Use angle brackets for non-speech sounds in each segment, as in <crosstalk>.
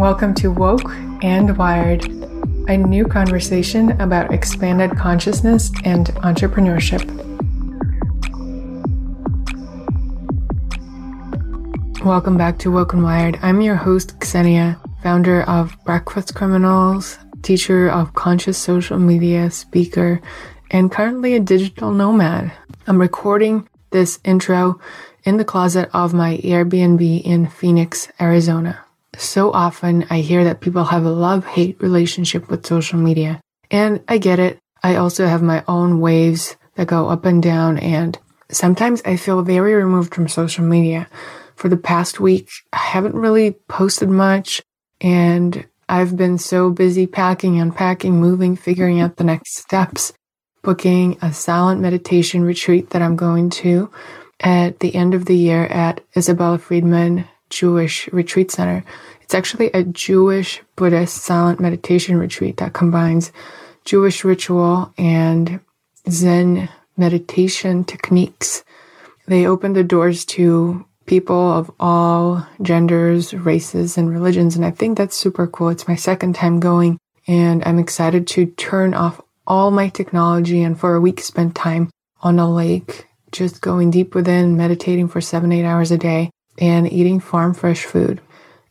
Welcome to Woke and Wired, a new conversation about expanded consciousness and entrepreneurship. Welcome back to Woke and Wired. I'm your host, Xenia, founder of Breakfast Criminals, teacher of conscious social media, speaker, and currently a digital nomad. I'm recording this intro in the closet of my Airbnb in Phoenix, Arizona. So often I hear that people have a love hate relationship with social media. And I get it. I also have my own waves that go up and down. And sometimes I feel very removed from social media. For the past week, I haven't really posted much. And I've been so busy packing, unpacking, moving, figuring out the next steps, booking a silent meditation retreat that I'm going to at the end of the year at Isabella Freedman Jewish Retreat Center. It's actually a Jewish Buddhist silent meditation retreat that combines Jewish ritual and Zen meditation techniques. They open the doors to people of all genders, races, and religions. And I think that's super cool. It's my second time going, and I'm excited to turn off all my technology and for a week spend time on a lake, just going deep within, meditating for seven, eight hours a day and eating farm fresh food.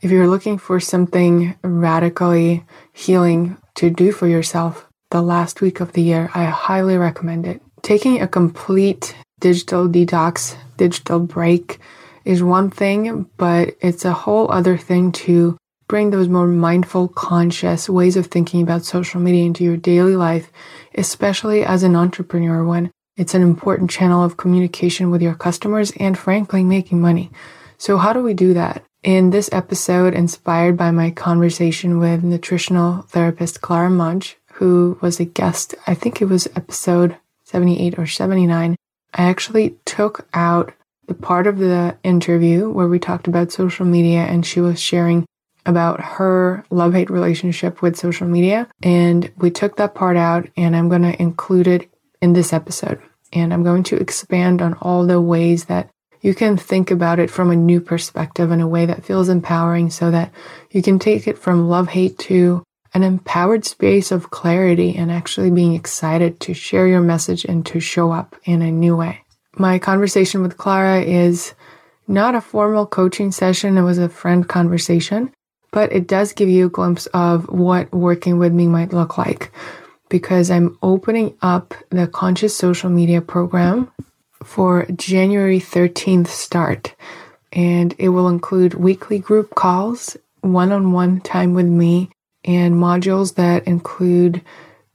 If you're looking for something radically healing to do for yourself the last week of the year, I highly recommend it. Taking a complete digital detox, digital break is one thing, but it's a whole other thing to bring those more mindful, conscious ways of thinking about social media into your daily life, especially as an entrepreneur when it's an important channel of communication with your customers and frankly making money. So, how do we do that? In this episode, inspired by my conversation with nutritional therapist Clara Mudge, who was a guest, I think it was episode 78 or 79, I actually took out the part of the interview where we talked about social media and she was sharing about her love hate relationship with social media. And we took that part out and I'm going to include it in this episode. And I'm going to expand on all the ways that you can think about it from a new perspective in a way that feels empowering so that you can take it from love hate to an empowered space of clarity and actually being excited to share your message and to show up in a new way. My conversation with Clara is not a formal coaching session, it was a friend conversation, but it does give you a glimpse of what working with me might look like because I'm opening up the conscious social media program for January 13th start. And it will include weekly group calls, one on one time with me, and modules that include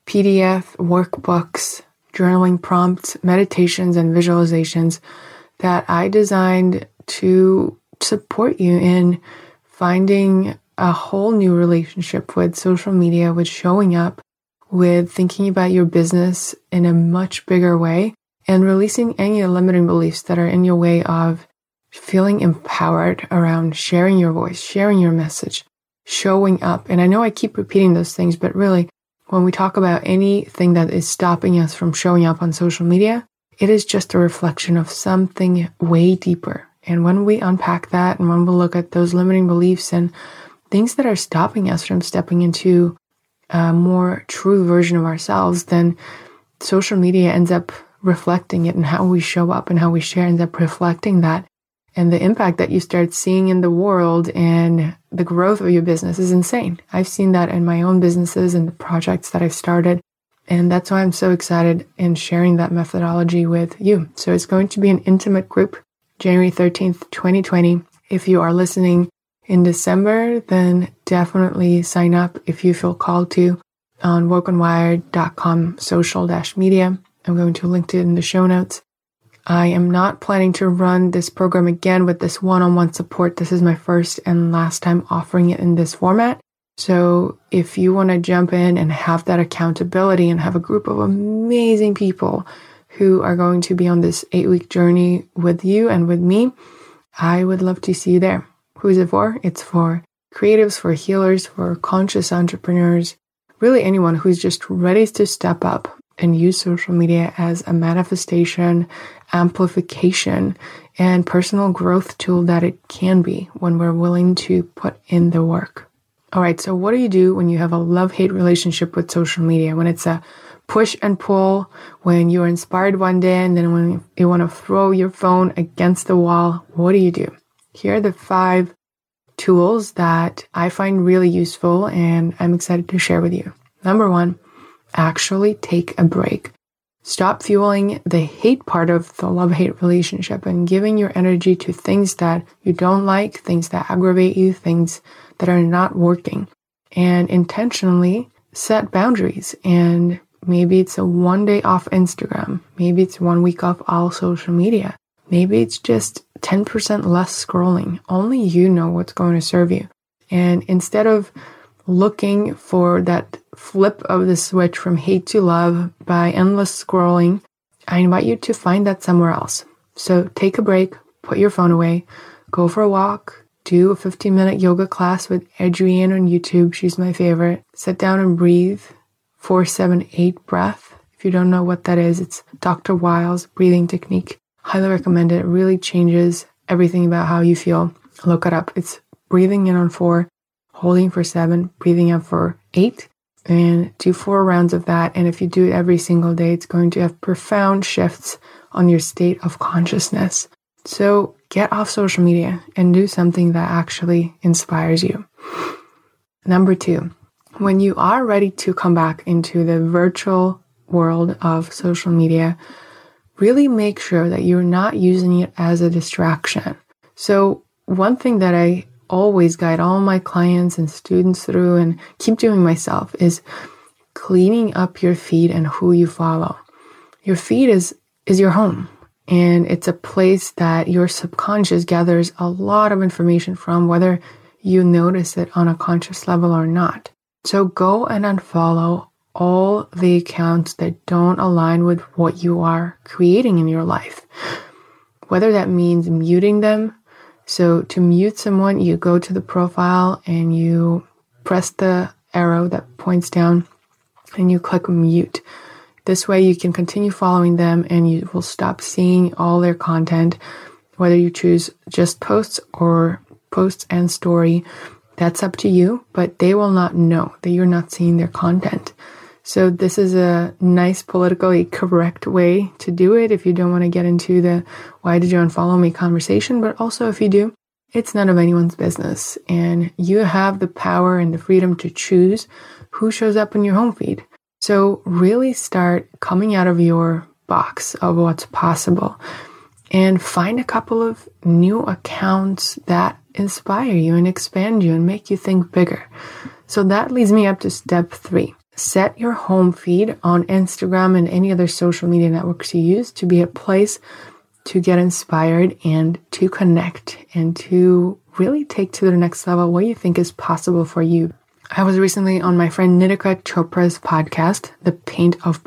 PDF, workbooks, journaling prompts, meditations, and visualizations that I designed to support you in finding a whole new relationship with social media, with showing up, with thinking about your business in a much bigger way and releasing any limiting beliefs that are in your way of feeling empowered around sharing your voice, sharing your message, showing up. And I know I keep repeating those things, but really, when we talk about anything that is stopping us from showing up on social media, it is just a reflection of something way deeper. And when we unpack that and when we look at those limiting beliefs and things that are stopping us from stepping into a more true version of ourselves, then social media ends up reflecting it and how we show up and how we share ends up reflecting that. And the impact that you start seeing in the world and the growth of your business is insane. I've seen that in my own businesses and the projects that I've started. And that's why I'm so excited in sharing that methodology with you. So it's going to be an intimate group, January 13th, 2020. If you are listening in December, then definitely sign up if you feel called to on wokeandwired.com social dash media. I'm going to link it in the show notes. I am not planning to run this program again with this one on one support. This is my first and last time offering it in this format. So if you want to jump in and have that accountability and have a group of amazing people who are going to be on this eight week journey with you and with me, I would love to see you there. Who is it for? It's for creatives, for healers, for conscious entrepreneurs, really anyone who's just ready to step up and use social media as a manifestation, amplification, and personal growth tool that it can be when we're willing to put in the work. All right, so what do you do when you have a love hate relationship with social media? When it's a push and pull, when you're inspired one day and then when you want to throw your phone against the wall, what do you do? Here are the five tools that I find really useful and I'm excited to share with you. Number one, actually take a break. Stop fueling the hate part of the love hate relationship and giving your energy to things that you don't like, things that aggravate you, things that are not working. And intentionally set boundaries. And maybe it's a one day off Instagram. Maybe it's one week off all social media. Maybe it's just 10% less scrolling. Only you know what's going to serve you. And instead of looking for that flip of the switch from hate to love by endless scrolling, I invite you to find that somewhere else. So take a break, put your phone away, go for a walk, do a 15 minute yoga class with Adriene on YouTube. She's my favorite. Sit down and breathe. 478 breath. If you don't know what that is, it's Dr. Weil's breathing technique. Highly recommend it. It really changes everything about how you feel. Look it up. It's breathing in on four, holding for seven, breathing out for eight, and do four rounds of that. And if you do it every single day, it's going to have profound shifts on your state of consciousness. So get off social media and do something that actually inspires you. Number two, when you are ready to come back into the virtual world of social media, really make sure that you're not using it as a distraction. So, one thing that I always guide all my clients and students through and keep doing myself is cleaning up your feed and who you follow. Your feed is is your home and it's a place that your subconscious gathers a lot of information from whether you notice it on a conscious level or not. So go and unfollow all the accounts that don't align with what you are creating in your life. Whether that means muting them so to mute someone, you go to the profile and you press the arrow that points down and you click mute. This way you can continue following them and you will stop seeing all their content, whether you choose just posts or posts and story. That's up to you, but they will not know that you're not seeing their content. So this is a nice politically correct way to do it if you don't want to get into the why did you unfollow me conversation, but also if you do, it's none of anyone's business and you have the power and the freedom to choose who shows up in your home feed. So really start coming out of your box of what's possible and find a couple of new accounts that inspire you and expand you and make you think bigger. So that leads me up to step three set your home feed on Instagram and any other social media networks you use to be a place to get inspired and to connect and to really take to the next level what you think is possible for you. I was recently on my friend Nitika Chopra's podcast, The Paint of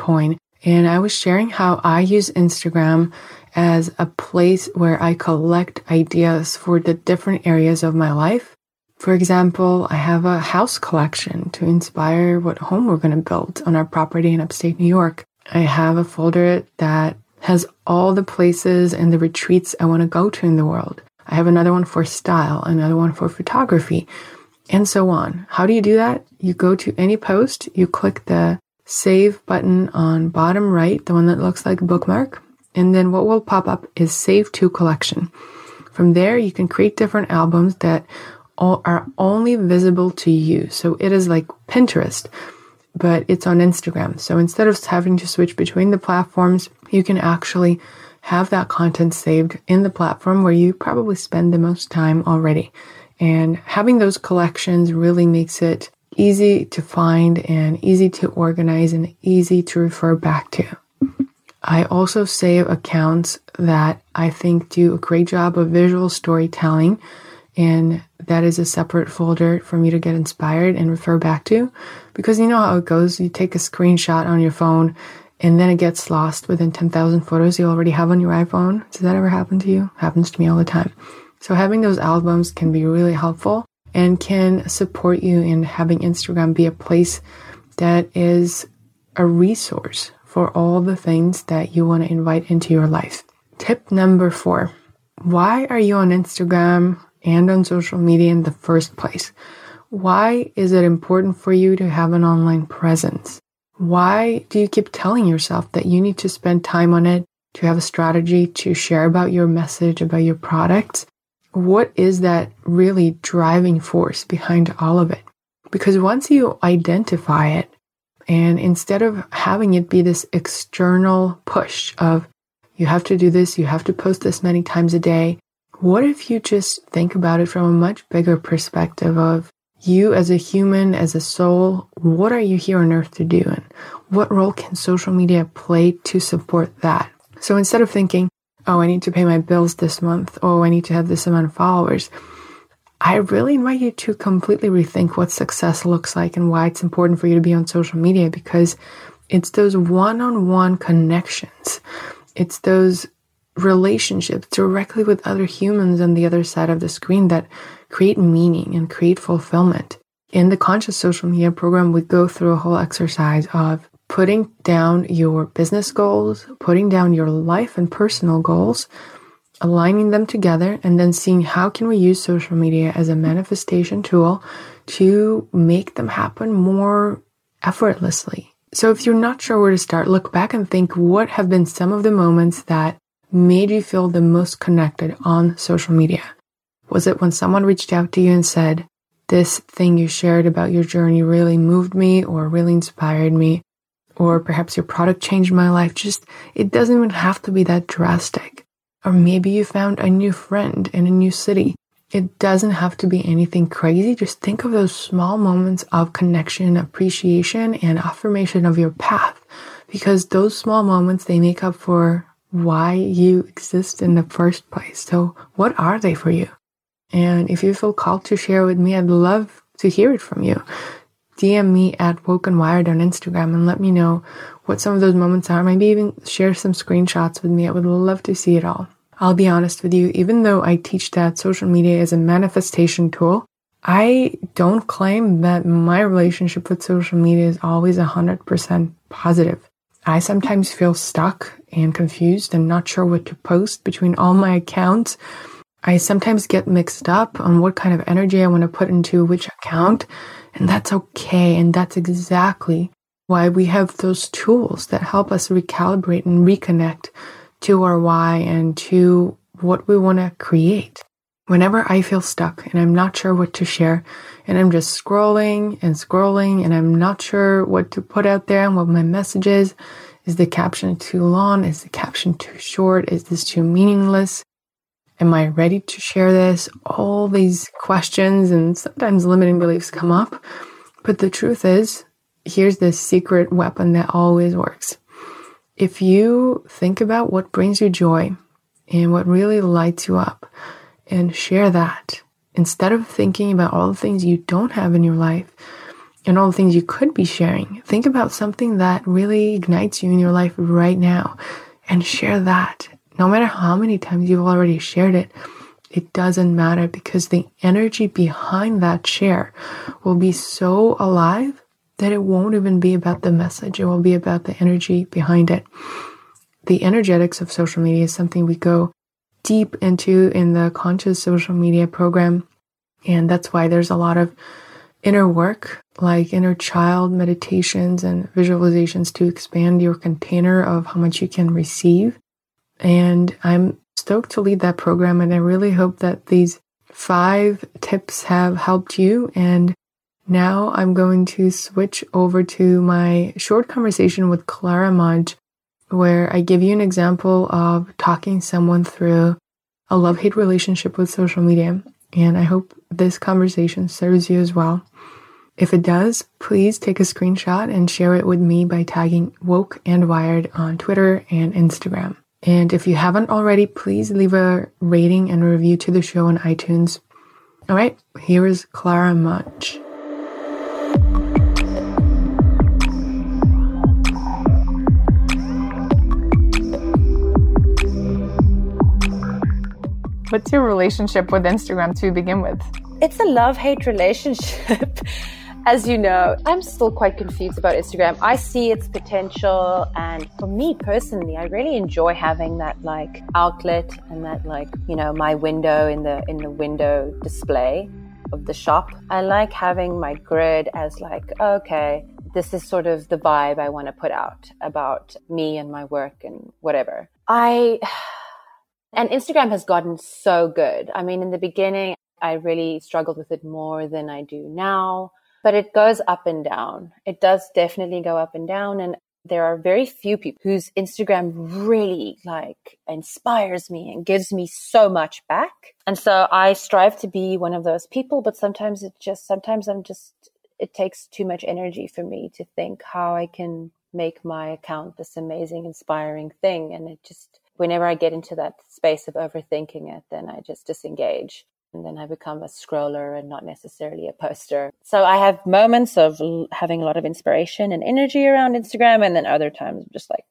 and I was sharing how I use Instagram as a place where I collect ideas for the different areas of my life for example, I have a house collection to inspire what home we're going to build on our property in upstate New York. I have a folder that has all the places and the retreats I want to go to in the world. I have another one for style, another one for photography, and so on. How do you do that? You go to any post, you click the save button on bottom right, the one that looks like a bookmark, and then what will pop up is save to collection. From there, you can create different albums that are only visible to you. So it is like Pinterest, but it's on Instagram. So instead of having to switch between the platforms, you can actually have that content saved in the platform where you probably spend the most time already. And having those collections really makes it easy to find and easy to organize and easy to refer back to. I also save accounts that I think do a great job of visual storytelling and that is a separate folder for me to get inspired and refer back to. Because you know how it goes you take a screenshot on your phone and then it gets lost within 10,000 photos you already have on your iPhone. Does that ever happen to you? Happens to me all the time. So having those albums can be really helpful and can support you in having Instagram be a place that is a resource for all the things that you want to invite into your life. Tip number 4 why are you on Instagram and on social media in the first place? Why is it important for you to have an online presence? Why do you keep telling yourself that you need to spend time on it, to have a strategy to share about your message, about your products? What is that really driving force behind all of it? Because once you identify it, and instead of having it be this external push of, you have to do this, you have to post this many times a day, what if you just think about it from a much bigger perspective of you as a human, as a soul, what are you here on earth to do? And what role can social media play to support that? So instead of thinking, oh, I need to pay my bills this month, oh, I need to have this amount of followers, I really invite you to completely rethink what success looks like and why it's important for you to be on social media because it's those one on one connections. It's those relationships directly with other humans on the other side of the screen that create meaning and create fulfillment. In the conscious social media program, we go through a whole exercise of putting down your business goals, putting down your life and personal goals, aligning them together, and then seeing how can we use social media as a manifestation tool to make them happen more effortlessly. So if you're not sure where to start, look back and think what have been some of the moments that made you feel the most connected on social media? Was it when someone reached out to you and said, this thing you shared about your journey really moved me or really inspired me? Or perhaps your product changed my life. Just, it doesn't even have to be that drastic. Or maybe you found a new friend in a new city. It doesn't have to be anything crazy. Just think of those small moments of connection, appreciation, and affirmation of your path. Because those small moments, they make up for why you exist in the first place. So, what are they for you? And if you feel called to share with me, I'd love to hear it from you. DM me at Woke and Wired on Instagram and let me know what some of those moments are. Maybe even share some screenshots with me. I would love to see it all. I'll be honest with you, even though I teach that social media is a manifestation tool, I don't claim that my relationship with social media is always 100% positive. I sometimes feel stuck and confused and not sure what to post between all my accounts. I sometimes get mixed up on what kind of energy I want to put into which account, and that's okay. And that's exactly why we have those tools that help us recalibrate and reconnect to our why and to what we want to create. Whenever I feel stuck and I'm not sure what to share, and I'm just scrolling and scrolling, and I'm not sure what to put out there and what my message is, is the caption too long? Is the caption too short? Is this too meaningless? Am I ready to share this? All these questions and sometimes limiting beliefs come up. But the truth is, here's the secret weapon that always works. If you think about what brings you joy and what really lights you up and share that, instead of thinking about all the things you don't have in your life, and all the things you could be sharing. Think about something that really ignites you in your life right now and share that. No matter how many times you've already shared it, it doesn't matter because the energy behind that share will be so alive that it won't even be about the message. It will be about the energy behind it. The energetics of social media is something we go deep into in the conscious social media program. And that's why there's a lot of inner work like inner child meditations and visualizations to expand your container of how much you can receive. And I'm stoked to lead that program. And I really hope that these five tips have helped you. And now I'm going to switch over to my short conversation with Clara Mudge, where I give you an example of talking someone through a love hate relationship with social media. And I hope this conversation serves you as well. If it does, please take a screenshot and share it with me by tagging Woke and Wired on Twitter and Instagram. And if you haven't already, please leave a rating and review to the show on iTunes. All right, here is Clara Mudge. What's your relationship with Instagram to begin with? It's a love hate relationship. <laughs> As you know, I'm still quite confused about Instagram. I see its potential, and for me personally, I really enjoy having that like outlet and that like you know my window in the in the window display. of the shop. I like having my grid as like, okay, this is sort of the vibe I want to put out about me and my work and whatever. I and Instagram has gotten so good. I mean, in the beginning, I really struggled with it more than I do now, but it goes up and down. It does definitely go up and down. And there are very few people whose Instagram really like inspires me and gives me so much back. And so I strive to be one of those people, but sometimes it just, sometimes I'm just, it takes too much energy for me to think how I can make my account this amazing, inspiring thing. And it just, whenever I get into that space of overthinking it, then I just disengage and then I become a scroller and not necessarily a poster. So I have moments of l- having a lot of inspiration and energy around Instagram, and then other times I'm just like,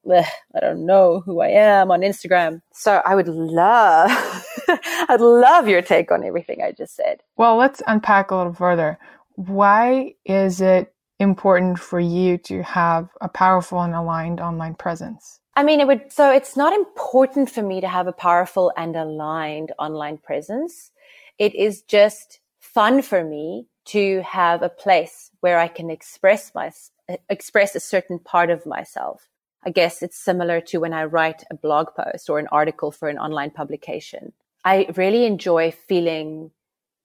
I don't know who I am on Instagram. So I would love, <laughs> I'd love your take on everything I just said. Well, let's unpack a little further. Why is it important for you to have a powerful and aligned online presence? I mean, it would, so it's not important for me to have a powerful and aligned online presence it is just fun for me to have a place where I can express my, express a certain part of myself. I guess it's similar to when I write a blog post or an article for an online publication. I really enjoy feeling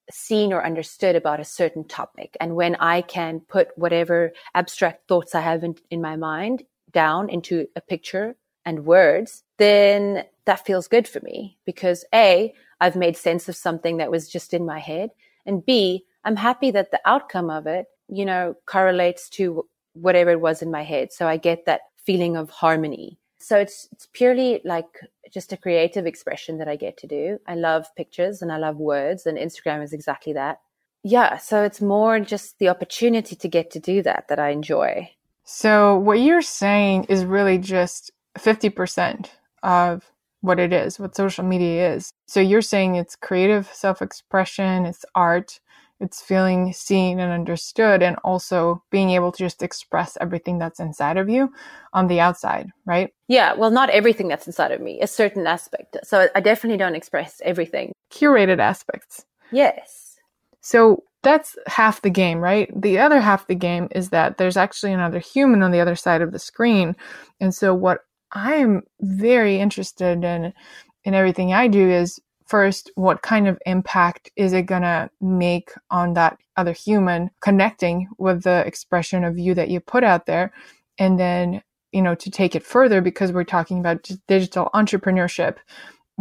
seen or understood about a certain topic. And when I can put whatever abstract thoughts I have in, in my mind down into a picture and words, then that feels good for me because A, I've made sense of something that was just in my head. And B, I'm happy that the outcome of it, you know, correlates to whatever it was in my head. So I get that feeling of harmony. So it's, it's purely like just a creative expression that I get to do. I love pictures and I love words and Instagram is exactly that. Yeah. So it's more just the opportunity to get to do that that I enjoy. So what you're saying is really just 50% of what it is, what social media is. So you're saying it's creative self expression, it's art, it's feeling seen and understood, and also being able to just express everything that's inside of you on the outside, right? Yeah, well, not everything that's inside of me, a certain aspect. So I definitely don't express everything. Curated aspects. Yes. So that's half the game, right? The other half the game is that there's actually another human on the other side of the screen. And so what I'm very interested in in everything I do is first what kind of impact is it going to make on that other human connecting with the expression of you that you put out there? And then you know to take it further because we're talking about digital entrepreneurship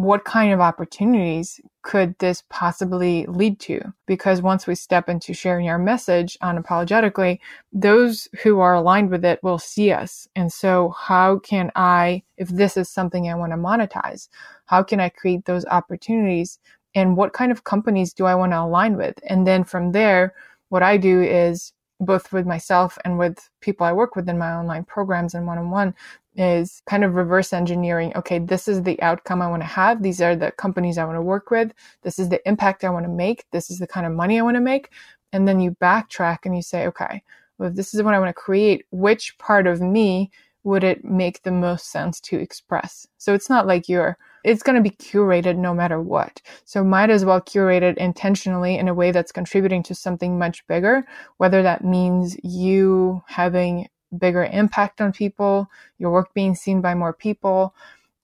what kind of opportunities could this possibly lead to? Because once we step into sharing our message unapologetically, those who are aligned with it will see us. And so how can I, if this is something I want to monetize, how can I create those opportunities? And what kind of companies do I want to align with? And then from there, what I do is both with myself and with people I work with in my online programs and one on one is kind of reverse engineering. Okay, this is the outcome I want to have. These are the companies I want to work with. This is the impact I want to make. This is the kind of money I want to make. And then you backtrack and you say, okay, well, if this is what I want to create, which part of me would it make the most sense to express? So it's not like you're, it's going to be curated no matter what. So might as well curate it intentionally in a way that's contributing to something much bigger, whether that means you having bigger impact on people, your work being seen by more people,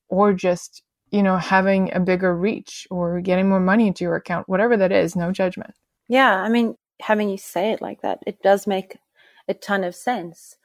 or just, you know, having a bigger reach or getting more money into your account, whatever that is, no judgment. Yeah. I mean, having you say it like that, it does make a ton of sense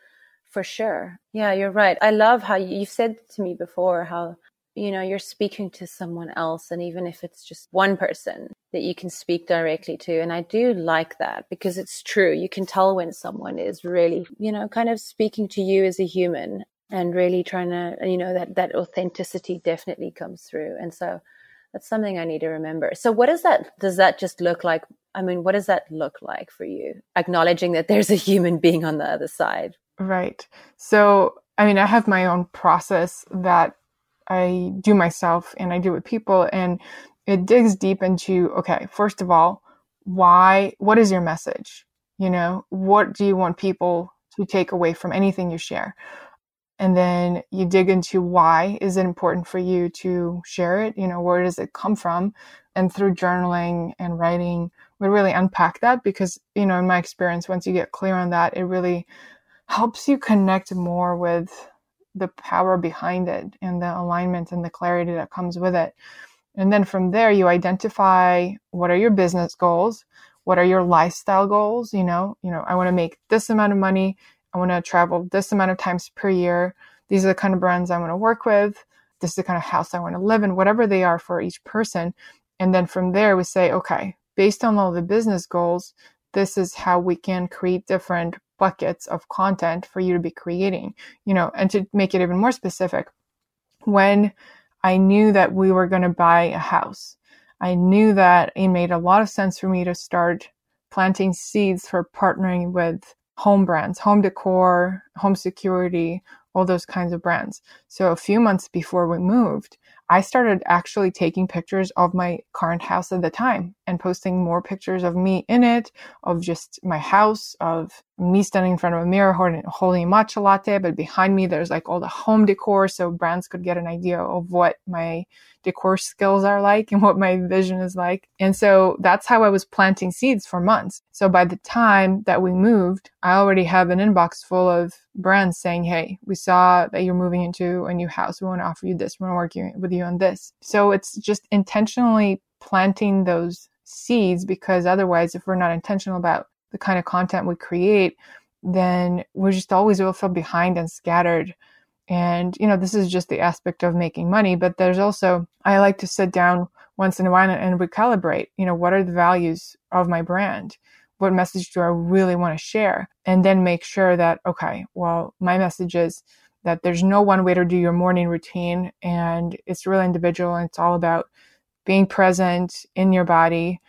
for sure. Yeah, you're right. I love how you, you've said to me before how you know you're speaking to someone else and even if it's just one person that you can speak directly to and i do like that because it's true. You can tell when someone is really you know kind of speaking to you as a human and really trying to you know that that authenticity definitely comes through. And so that's something i need to remember. So what does that does that just look like? I mean what does that look like for you acknowledging that there's a human being on the other side? Right. So i mean i have my own process that I do myself and I do with people. And it digs deep into, okay, first of all, why, what is your message? You know, what do you want people to take away from anything you share? And then you dig into why is it important for you to share it? You know, where does it come from? and through journaling and writing we really unpack that because you know in my experience once you get clear on that it really helps you connect more with the power behind it and the alignment and the clarity that comes with it. And then from there you identify what are your business goals? What are your lifestyle goals? You know you know i want to make this amount of money. I want to travel this amount of times per year. These are the kind of brands i want to work with. This is the kind of house i want to live in whatever they are for each person. And then from there we say okay based on all the business goals this is how we can create different buckets of content for you to be creating you know and to make it even more specific when i knew that we were going to buy a house I knew that it made a lot of sense for me to start planting seeds for partnering with home brands, home decor, home security, all those kinds of brands. So a few months before we moved, I started actually taking pictures of my current house at the time and posting more pictures of me in it, of just my house, of me standing in front of a mirror holding, holding a matcha latte. But behind me, there's like all the home decor. So brands could get an idea of what my decor skills are like and what my vision is like. And so that's how I was planting seeds for months. So by the time that we moved, I already have an inbox full of brands saying, Hey, we saw that you're moving into a new house. We want to offer you this. We want to work with you on this. So it's just intentionally planting those seeds because otherwise, if we're not intentional about the kind of content we create, then we're just always will feel behind and scattered and, you know, this is just the aspect of making money, but there's also, I like to sit down once in a while and recalibrate, you know, what are the values of my brand? What message do I really want to share? And then make sure that, okay, well, my message is that there's no one way to do your morning routine and it's really individual and it's all about being present in your body,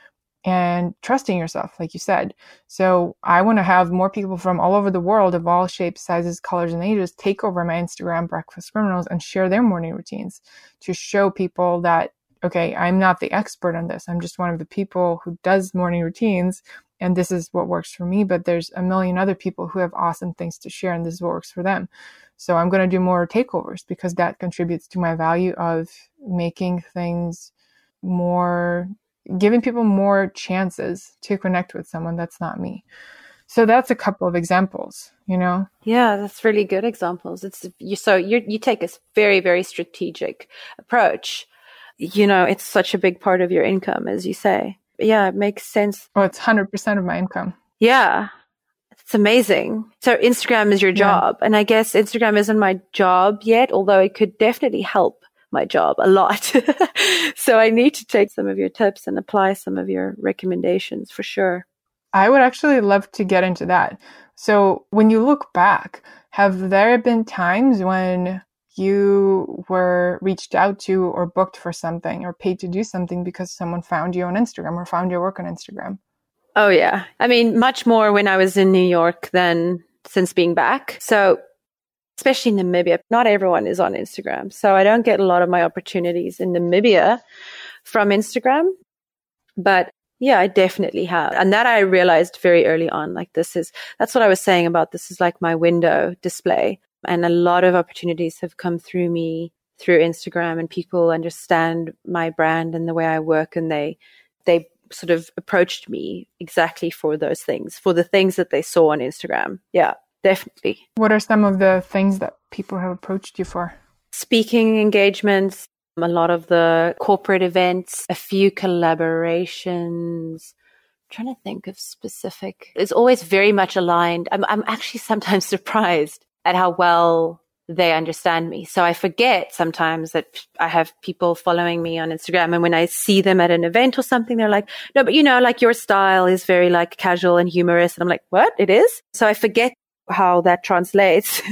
and trusting yourself, like you said. So I want to have more people from all over the world of all shapes, sizes, colors, and ages take over my Instagram breakfast criminals and share their morning routines to show people that, okay, I'm not the expert on this. I'm just one of the people who does morning routines and this is what works for me. But there's a million other people who have awesome things to share and this is what works for them. So I'm going to do more takeovers because that contributes to my value of making things more giving people more chances to connect with someone that's not me. So that's a couple of examples, you know. Yeah, that's really good examples. It's you so you you take a very very strategic approach. You know, it's such a big part of your income as you say. Yeah, it makes sense. Oh, it's 100% of my income. Yeah. It's amazing. So Instagram is your job. Yeah. And I guess Instagram isn't my job yet, although it could definitely help my job a lot. <laughs> so I need to take some of your tips and apply some of your recommendations for sure. I would actually love to get into that. So when you look back, have there been times when you were reached out to or booked for something or paid to do something because someone found you on Instagram or found your work on Instagram? Oh, yeah. I mean, much more when I was in New York than since being back. So especially in Namibia. Not everyone is on Instagram. So I don't get a lot of my opportunities in Namibia from Instagram. But yeah, I definitely have. And that I realized very early on. Like this is, that's what I was saying about this is like my window display. And a lot of opportunities have come through me through Instagram and people understand my brand and the way I work and they, they sort of approached me exactly for those things, for the things that they saw on Instagram. Yeah definitely. What are some of the things that people have approached you for? Speaking engagements, a lot of the corporate events, a few collaborations. I'm trying to think of specific. It's always very much aligned. I'm, I'm actually <laughs> sometimes surprised at how well they understand me. So I forget sometimes that I have people following me on Instagram. And when I see them at an event or something, they're like, no, but you know, like your style is very like casual and humorous. And I'm like, what? It is? So I forget how that translates.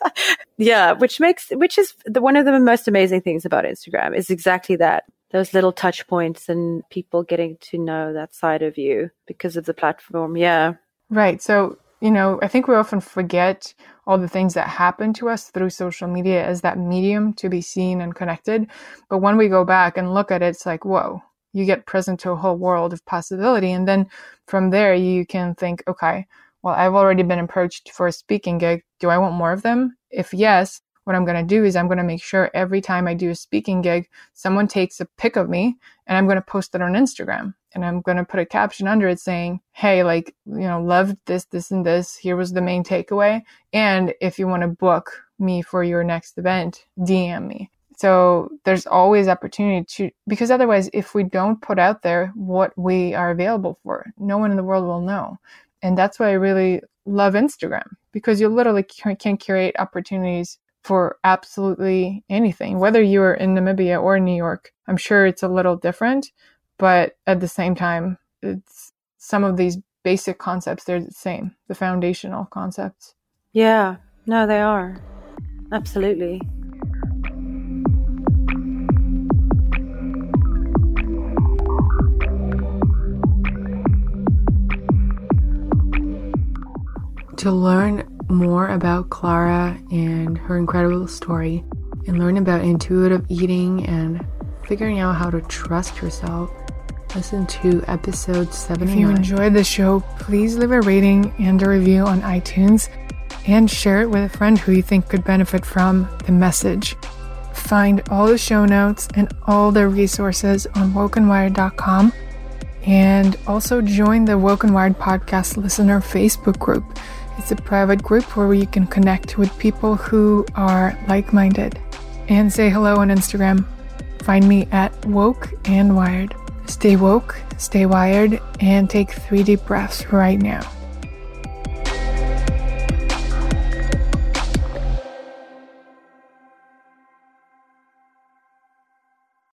<laughs> yeah, which makes which is the, one of the most amazing things about Instagram is exactly that. Those little touch points and people getting to know that side of you because of the platform. Yeah. Right. So, you know, I think we often forget all the things that happen to us through social media as that medium to be seen and connected. But when we go back and look at it, it's like, whoa, you get present to a whole world of possibility. And then from there, you can think, okay, well, I've already been approached for a speaking gig. Do I want more of them? If yes, what I'm going to do is I'm going to make sure every time I do a speaking gig, someone takes a pic of me and I'm going to post it on Instagram and I'm going to put a caption under it saying, Hey, like, you know, loved this, this, and this. Here was the main takeaway. And if you want to book me for your next event, DM me. So there's always opportunity to, because otherwise, if we don't put out there what we are available for, no one in the world will know. And that's why I really love Instagram because you literally can create opportunities for absolutely anything, whether you're in Namibia or New York. I'm sure it's a little different, but at the same time, it's some of these basic concepts, they're the same, the foundational concepts. Yeah, no, they are. Absolutely. To learn more about Clara and her incredible story, and learn about intuitive eating and figuring out how to trust yourself, listen to episode 79. If you enjoyed the show, please leave a rating and a review on iTunes and share it with a friend who you think could benefit from the message. Find all the show notes and all the resources on wokeandwired.com and also join the Woke and Wired podcast listener Facebook group. It's a private group where you can connect with people who are like minded. And say hello on Instagram. Find me at Woke and Wired. Stay woke, stay wired, and take three deep breaths right now.